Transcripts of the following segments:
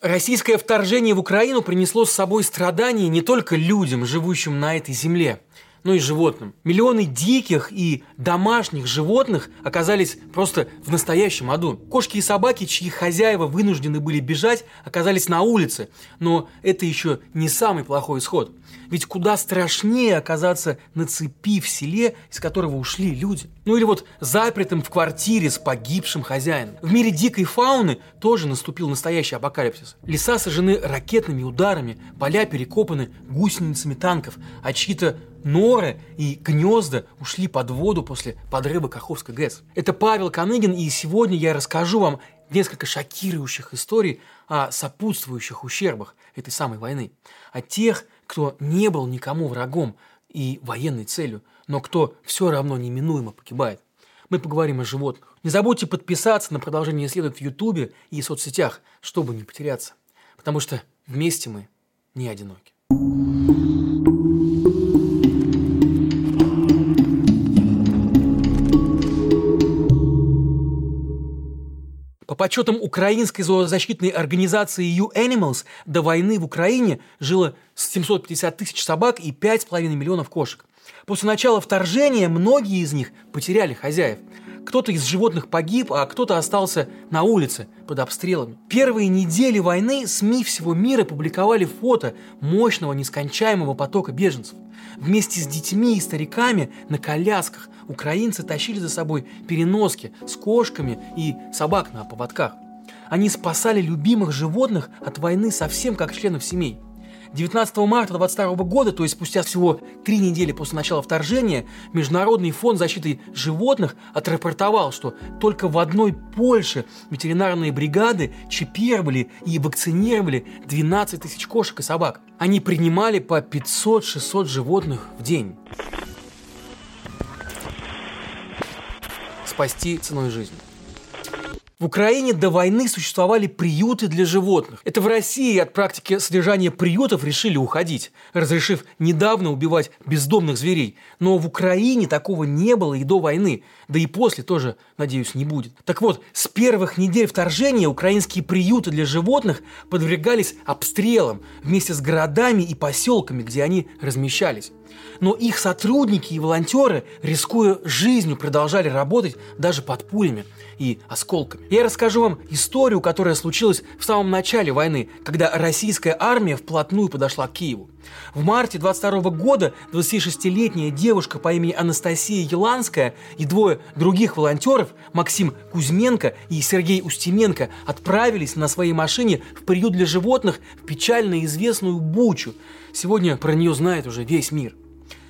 Российское вторжение в Украину принесло с собой страдания не только людям, живущим на этой земле, но и животным. Миллионы диких и домашних животных оказались просто в настоящем аду. Кошки и собаки, чьи хозяева вынуждены были бежать, оказались на улице. Но это еще не самый плохой исход. Ведь куда страшнее оказаться на цепи в селе, из которого ушли люди. Ну или вот запретым в квартире с погибшим хозяином. В мире дикой фауны тоже наступил настоящий апокалипсис. Леса сожжены ракетными ударами, поля перекопаны гусеницами танков, а чьи-то норы и гнезда ушли под воду после подрыва Каховской ГЭС. Это Павел Коныгин, и сегодня я расскажу вам несколько шокирующих историй о сопутствующих ущербах этой самой войны. О тех, кто не был никому врагом и военной целью, но кто все равно неминуемо погибает. Мы поговорим о животных. Не забудьте подписаться на продолжение исследовать в Ютубе и соцсетях, чтобы не потеряться. Потому что вместе мы не одиноки. Подсчетам украинской зоозащитной организации You Animals, до войны в Украине жило 750 тысяч собак и 5,5 миллионов кошек. После начала вторжения многие из них потеряли хозяев. Кто-то из животных погиб, а кто-то остался на улице под обстрелами. Первые недели войны СМИ всего мира публиковали фото мощного нескончаемого потока беженцев. Вместе с детьми и стариками на колясках украинцы тащили за собой переноски с кошками и собак на поводках. Они спасали любимых животных от войны совсем как членов семей. 19 марта 22 года, то есть спустя всего три недели после начала вторжения, Международный фонд защиты животных отрапортовал, что только в одной Польше ветеринарные бригады чипировали и вакцинировали 12 тысяч кошек и собак. Они принимали по 500-600 животных в день. Спасти ценой жизни. В Украине до войны существовали приюты для животных. Это в России от практики содержания приютов решили уходить, разрешив недавно убивать бездомных зверей. Но в Украине такого не было и до войны, да и после тоже, надеюсь, не будет. Так вот, с первых недель вторжения украинские приюты для животных подвергались обстрелам вместе с городами и поселками, где они размещались. Но их сотрудники и волонтеры, рискуя жизнью, продолжали работать даже под пулями и осколками. Я расскажу вам историю, которая случилась в самом начале войны, когда российская армия вплотную подошла к Киеву. В марте 22 года 26-летняя девушка по имени Анастасия Еланская и двое других волонтеров, Максим Кузьменко и Сергей Устименко, отправились на своей машине в приют для животных в печально известную Бучу. Сегодня про нее знает уже весь мир.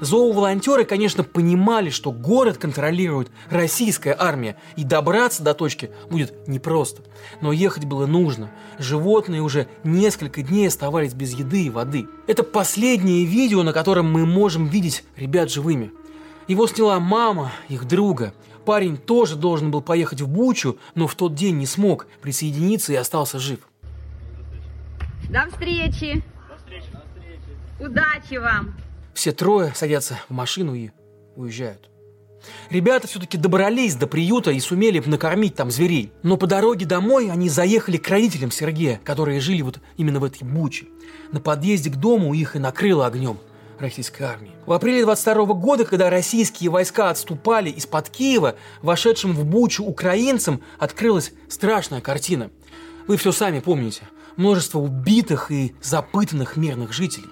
Зооволонтеры, конечно, понимали, что город контролирует российская армия, и добраться до точки будет непросто. Но ехать было нужно. Животные уже несколько дней оставались без еды и воды. Это последнее видео, на котором мы можем видеть ребят живыми. Его сняла мама их друга. Парень тоже должен был поехать в Бучу, но в тот день не смог присоединиться и остался жив. До встречи! Удачи вам! Все трое садятся в машину и уезжают. Ребята все-таки добрались до приюта и сумели накормить там зверей. Но по дороге домой они заехали к родителям Сергея, которые жили вот именно в этой буче. На подъезде к дому их и накрыло огнем российской армии. В апреле 22 года, когда российские войска отступали из-под Киева, вошедшим в Бучу украинцам открылась страшная картина. Вы все сами помните. Множество убитых и запытанных мирных жителей.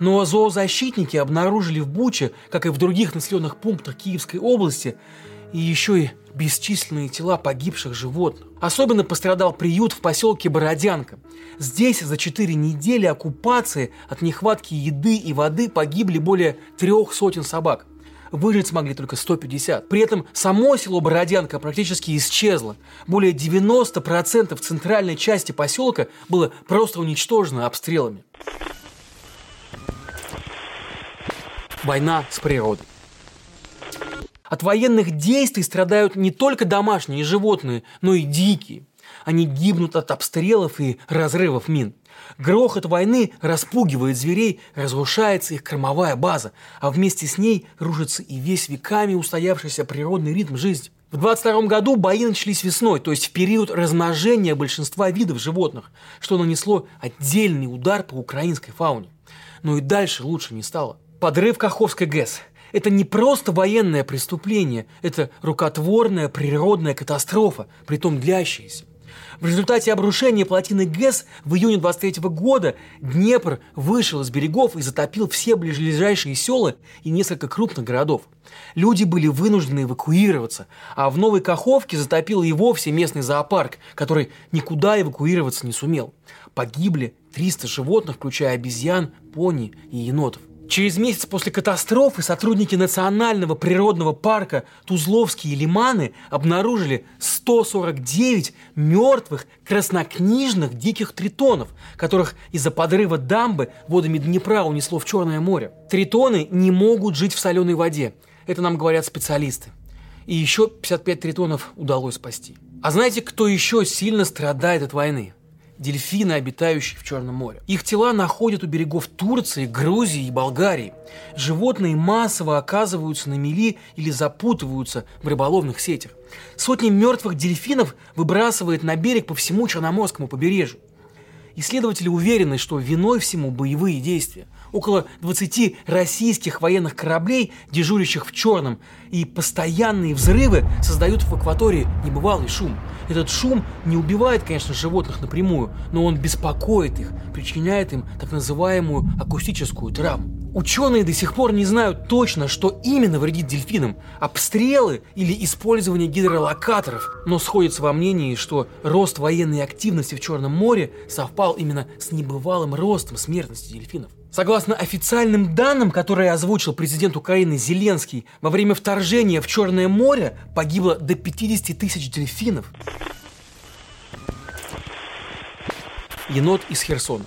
Но зоозащитники обнаружили в Буче, как и в других населенных пунктах Киевской области, и еще и бесчисленные тела погибших животных. Особенно пострадал приют в поселке Бородянка. Здесь за четыре недели оккупации от нехватки еды и воды погибли более трех сотен собак. Выжить смогли только 150. При этом само село Бородянка практически исчезло. Более 90% центральной части поселка было просто уничтожено обстрелами. Война с природой. От военных действий страдают не только домашние животные, но и дикие. Они гибнут от обстрелов и разрывов мин. Грохот войны распугивает зверей, разрушается их кормовая база, а вместе с ней рушится и весь веками устоявшийся природный ритм жизни. В 22 году бои начались весной, то есть в период размножения большинства видов животных, что нанесло отдельный удар по украинской фауне. Но и дальше лучше не стало. Подрыв Каховской ГЭС – это не просто военное преступление, это рукотворная природная катастрофа, притом длящаяся. В результате обрушения плотины ГЭС в июне 23 года Днепр вышел из берегов и затопил все ближайшие села и несколько крупных городов. Люди были вынуждены эвакуироваться, а в Новой Каховке затопил и вовсе местный зоопарк, который никуда эвакуироваться не сумел. Погибли 300 животных, включая обезьян, пони и енотов. Через месяц после катастрофы сотрудники Национального природного парка Тузловские лиманы обнаружили 149 мертвых краснокнижных диких тритонов, которых из-за подрыва дамбы водами Днепра унесло в Черное море. Тритоны не могут жить в соленой воде. Это нам говорят специалисты. И еще 55 тритонов удалось спасти. А знаете, кто еще сильно страдает от войны? Дельфины, обитающие в Черном море. Их тела находят у берегов Турции, Грузии и Болгарии. Животные массово оказываются на мели или запутываются в рыболовных сетях. Сотни мертвых дельфинов выбрасывает на берег по всему Черноморскому побережью. Исследователи уверены, что виной всему боевые действия. Около 20 российских военных кораблей, дежурящих в Черном, и постоянные взрывы создают в акватории небывалый шум. Этот шум не убивает, конечно, животных напрямую, но он беспокоит их, причиняет им так называемую акустическую травму. Ученые до сих пор не знают точно, что именно вредит дельфинам – обстрелы или использование гидролокаторов, но сходятся во мнении, что рост военной активности в Черном море совпал именно с небывалым ростом смертности дельфинов. Согласно официальным данным, которые озвучил президент Украины Зеленский, во время вторжения в Черное море погибло до 50 тысяч дельфинов. Енот из Херсона.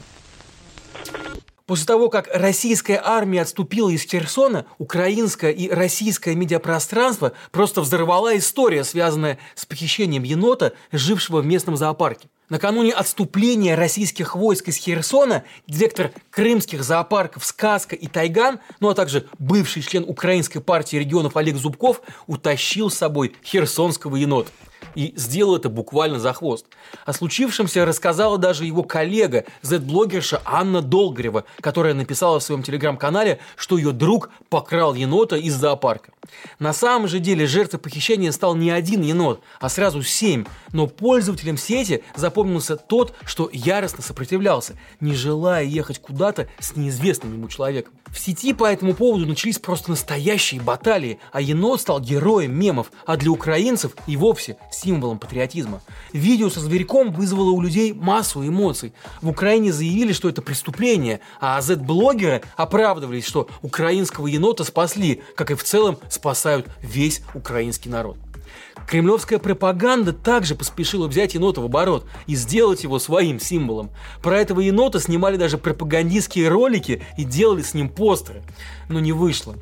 После того, как российская армия отступила из Херсона, украинское и российское медиапространство просто взорвала история, связанная с похищением енота, жившего в местном зоопарке. Накануне отступления российских войск из Херсона директор крымских зоопарков «Сказка» и «Тайган», ну а также бывший член Украинской партии регионов Олег Зубков утащил с собой херсонского енота и сделал это буквально за хвост. О случившемся рассказала даже его коллега, Z-блогерша Анна Долгорева, которая написала в своем телеграм-канале, что ее друг покрал енота из зоопарка. На самом же деле жертвой похищения стал не один енот, а сразу семь, но пользователям сети запомнился тот, что яростно сопротивлялся, не желая ехать куда-то с неизвестным ему человеком. В сети по этому поводу начались просто настоящие баталии, а енот стал героем мемов, а для украинцев и вовсе символом патриотизма. Видео со зверьком вызвало у людей массу эмоций. В Украине заявили, что это преступление, а Z-блогеры оправдывались, что украинского енота спасли, как и в целом спасают весь украинский народ. Кремлевская пропаганда также поспешила взять енота в оборот и сделать его своим символом. Про этого енота снимали даже пропагандистские ролики и делали с ним постеры. Но не вышло.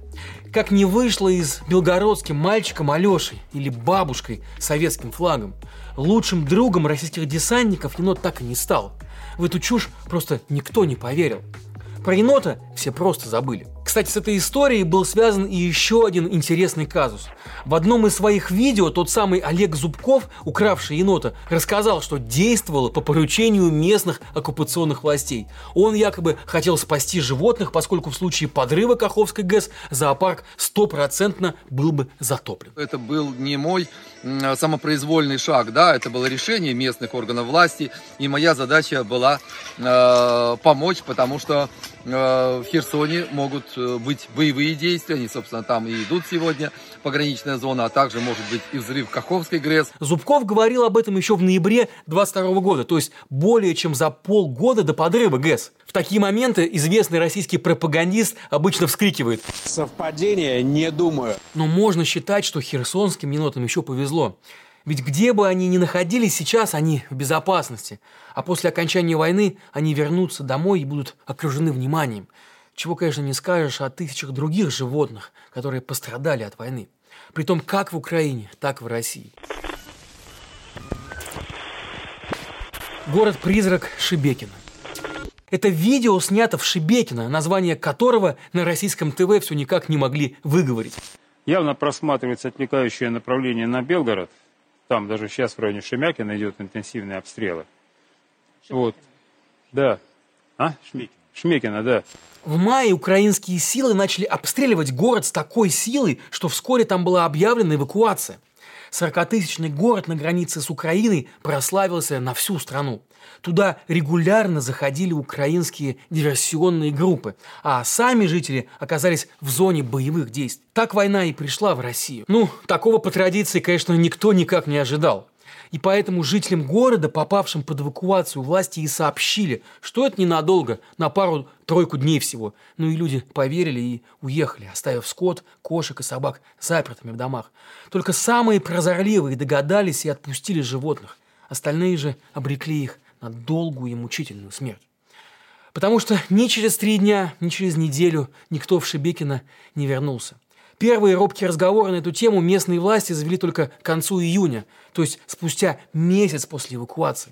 Как не вышло и с белгородским мальчиком Алешей или бабушкой советским флагом. Лучшим другом российских десантников енот так и не стал. В эту чушь просто никто не поверил. Про енота все просто забыли. Кстати, с этой историей был связан и еще один интересный казус. В одном из своих видео тот самый Олег Зубков, укравший енота, рассказал, что действовал по поручению местных оккупационных властей. Он якобы хотел спасти животных, поскольку в случае подрыва Каховской ГЭС зоопарк стопроцентно был бы затоплен. Это был не мой самопроизвольный шаг, да, это было решение местных органов власти, и моя задача была э, помочь, потому что в Херсоне могут э, быть боевые действия, они, собственно, там и идут сегодня, пограничная зона, а также может быть и взрыв Каховской ГРЭС. Зубков говорил об этом еще в ноябре 22 года, то есть более чем за полгода до подрыва ГЭС. В такие моменты известный российский пропагандист обычно вскрикивает. Совпадение, не думаю. Но можно считать, что херсонским енотам еще повезло. Ведь где бы они ни находились сейчас, они в безопасности. А после окончания войны они вернутся домой и будут окружены вниманием. Чего, конечно, не скажешь о тысячах других животных, которые пострадали от войны. Притом как в Украине, так и в России. Город-призрак Шибекино. Это видео снято в Шибекино, название которого на российском ТВ все никак не могли выговорить. Явно просматривается отвлекающее направление на Белгород. Там даже сейчас в районе Шемякина идет интенсивные обстрелы. Вот. Да. А? Шмекина, да. В мае украинские силы начали обстреливать город с такой силой, что вскоре там была объявлена эвакуация. 40-тысячный город на границе с Украиной прославился на всю страну. Туда регулярно заходили украинские диверсионные группы, а сами жители оказались в зоне боевых действий. Так война и пришла в Россию. Ну, такого по традиции, конечно, никто никак не ожидал. И поэтому жителям города, попавшим под эвакуацию, власти и сообщили, что это ненадолго, на пару-тройку дней всего. Ну и люди поверили и уехали, оставив скот, кошек и собак запертыми в домах. Только самые прозорливые догадались и отпустили животных. Остальные же обрекли их на долгую и мучительную смерть. Потому что ни через три дня, ни через неделю никто в Шебекино не вернулся. Первые робкие разговоры на эту тему местные власти завели только к концу июня, то есть спустя месяц после эвакуации.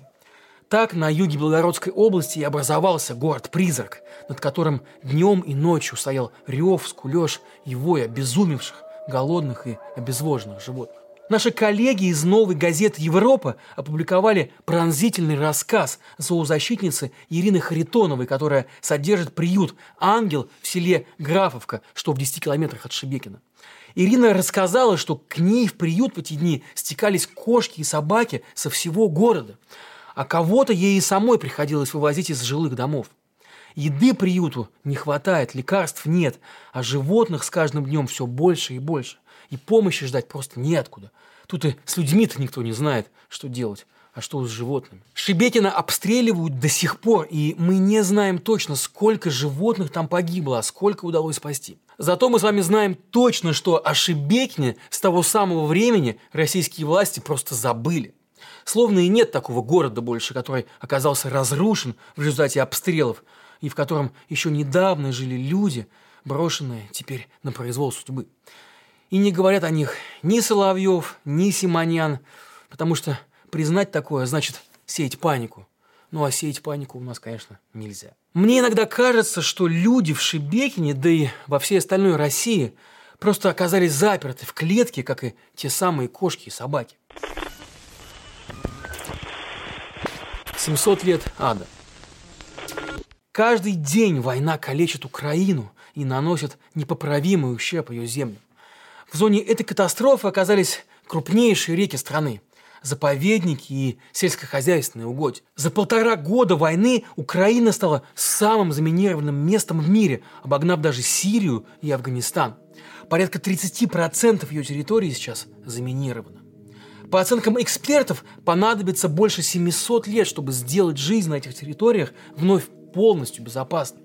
Так на юге Белгородской области и образовался город-призрак, над которым днем и ночью стоял рев, скулеж и вой обезумевших, голодных и обезвоженных животных. Наши коллеги из новой газеты «Европа» опубликовали пронзительный рассказ зоозащитницы Ирины Харитоновой, которая содержит приют «Ангел» в селе Графовка, что в 10 километрах от Шебекина. Ирина рассказала, что к ней в приют в эти дни стекались кошки и собаки со всего города, а кого-то ей и самой приходилось вывозить из жилых домов. Еды приюту не хватает, лекарств нет, а животных с каждым днем все больше и больше и помощи ждать просто неоткуда. Тут и с людьми-то никто не знает, что делать, а что с животными. Шебекина обстреливают до сих пор, и мы не знаем точно, сколько животных там погибло, а сколько удалось спасти. Зато мы с вами знаем точно, что о Шебекине с того самого времени российские власти просто забыли. Словно и нет такого города больше, который оказался разрушен в результате обстрелов, и в котором еще недавно жили люди, брошенные теперь на произвол судьбы. И не говорят о них ни Соловьев, ни Симонян, потому что признать такое значит сеять панику. Ну а сеять панику у нас, конечно, нельзя. Мне иногда кажется, что люди в Шебекине, да и во всей остальной России просто оказались заперты в клетке, как и те самые кошки и собаки. 700 лет ада. Каждый день война калечит Украину и наносит непоправимый ущерб ее землям. В зоне этой катастрофы оказались крупнейшие реки страны заповедники и сельскохозяйственные угодья. За полтора года войны Украина стала самым заминированным местом в мире, обогнав даже Сирию и Афганистан. Порядка 30% ее территории сейчас заминировано. По оценкам экспертов, понадобится больше 700 лет, чтобы сделать жизнь на этих территориях вновь полностью безопасной.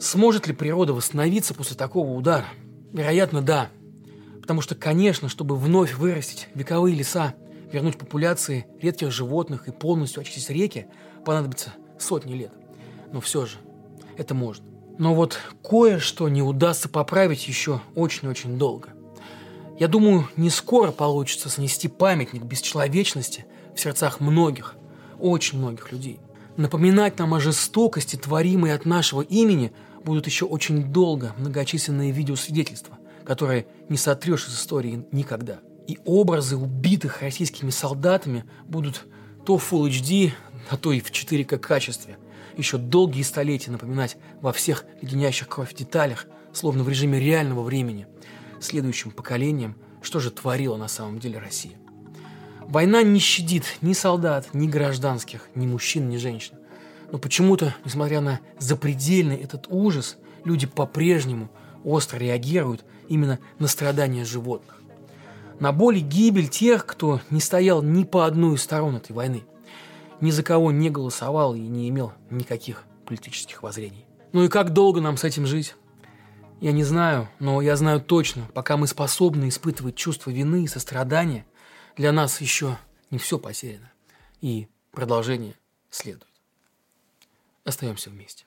Сможет ли природа восстановиться после такого удара? Вероятно, да. Потому что, конечно, чтобы вновь вырастить вековые леса, вернуть популяции редких животных и полностью очистить реки, понадобится сотни лет. Но все же, это можно. Но вот кое-что не удастся поправить еще очень-очень долго. Я думаю, не скоро получится снести памятник бесчеловечности в сердцах многих, очень многих людей. Напоминать нам о жестокости, творимой от нашего имени – будут еще очень долго многочисленные видеосвидетельства, которые не сотрешь из истории никогда. И образы убитых российскими солдатами будут то в Full HD, а то и в 4К качестве. Еще долгие столетия напоминать во всех леденящих кровь деталях, словно в режиме реального времени, следующим поколениям, что же творила на самом деле Россия. Война не щадит ни солдат, ни гражданских, ни мужчин, ни женщин. Но почему-то, несмотря на запредельный этот ужас, люди по-прежнему остро реагируют именно на страдания животных. На боль и гибель тех, кто не стоял ни по одну из сторон этой войны, ни за кого не голосовал и не имел никаких политических воззрений. Ну и как долго нам с этим жить? Я не знаю, но я знаю точно, пока мы способны испытывать чувство вины и сострадания, для нас еще не все потеряно. И продолжение следует. Остаемся вместе.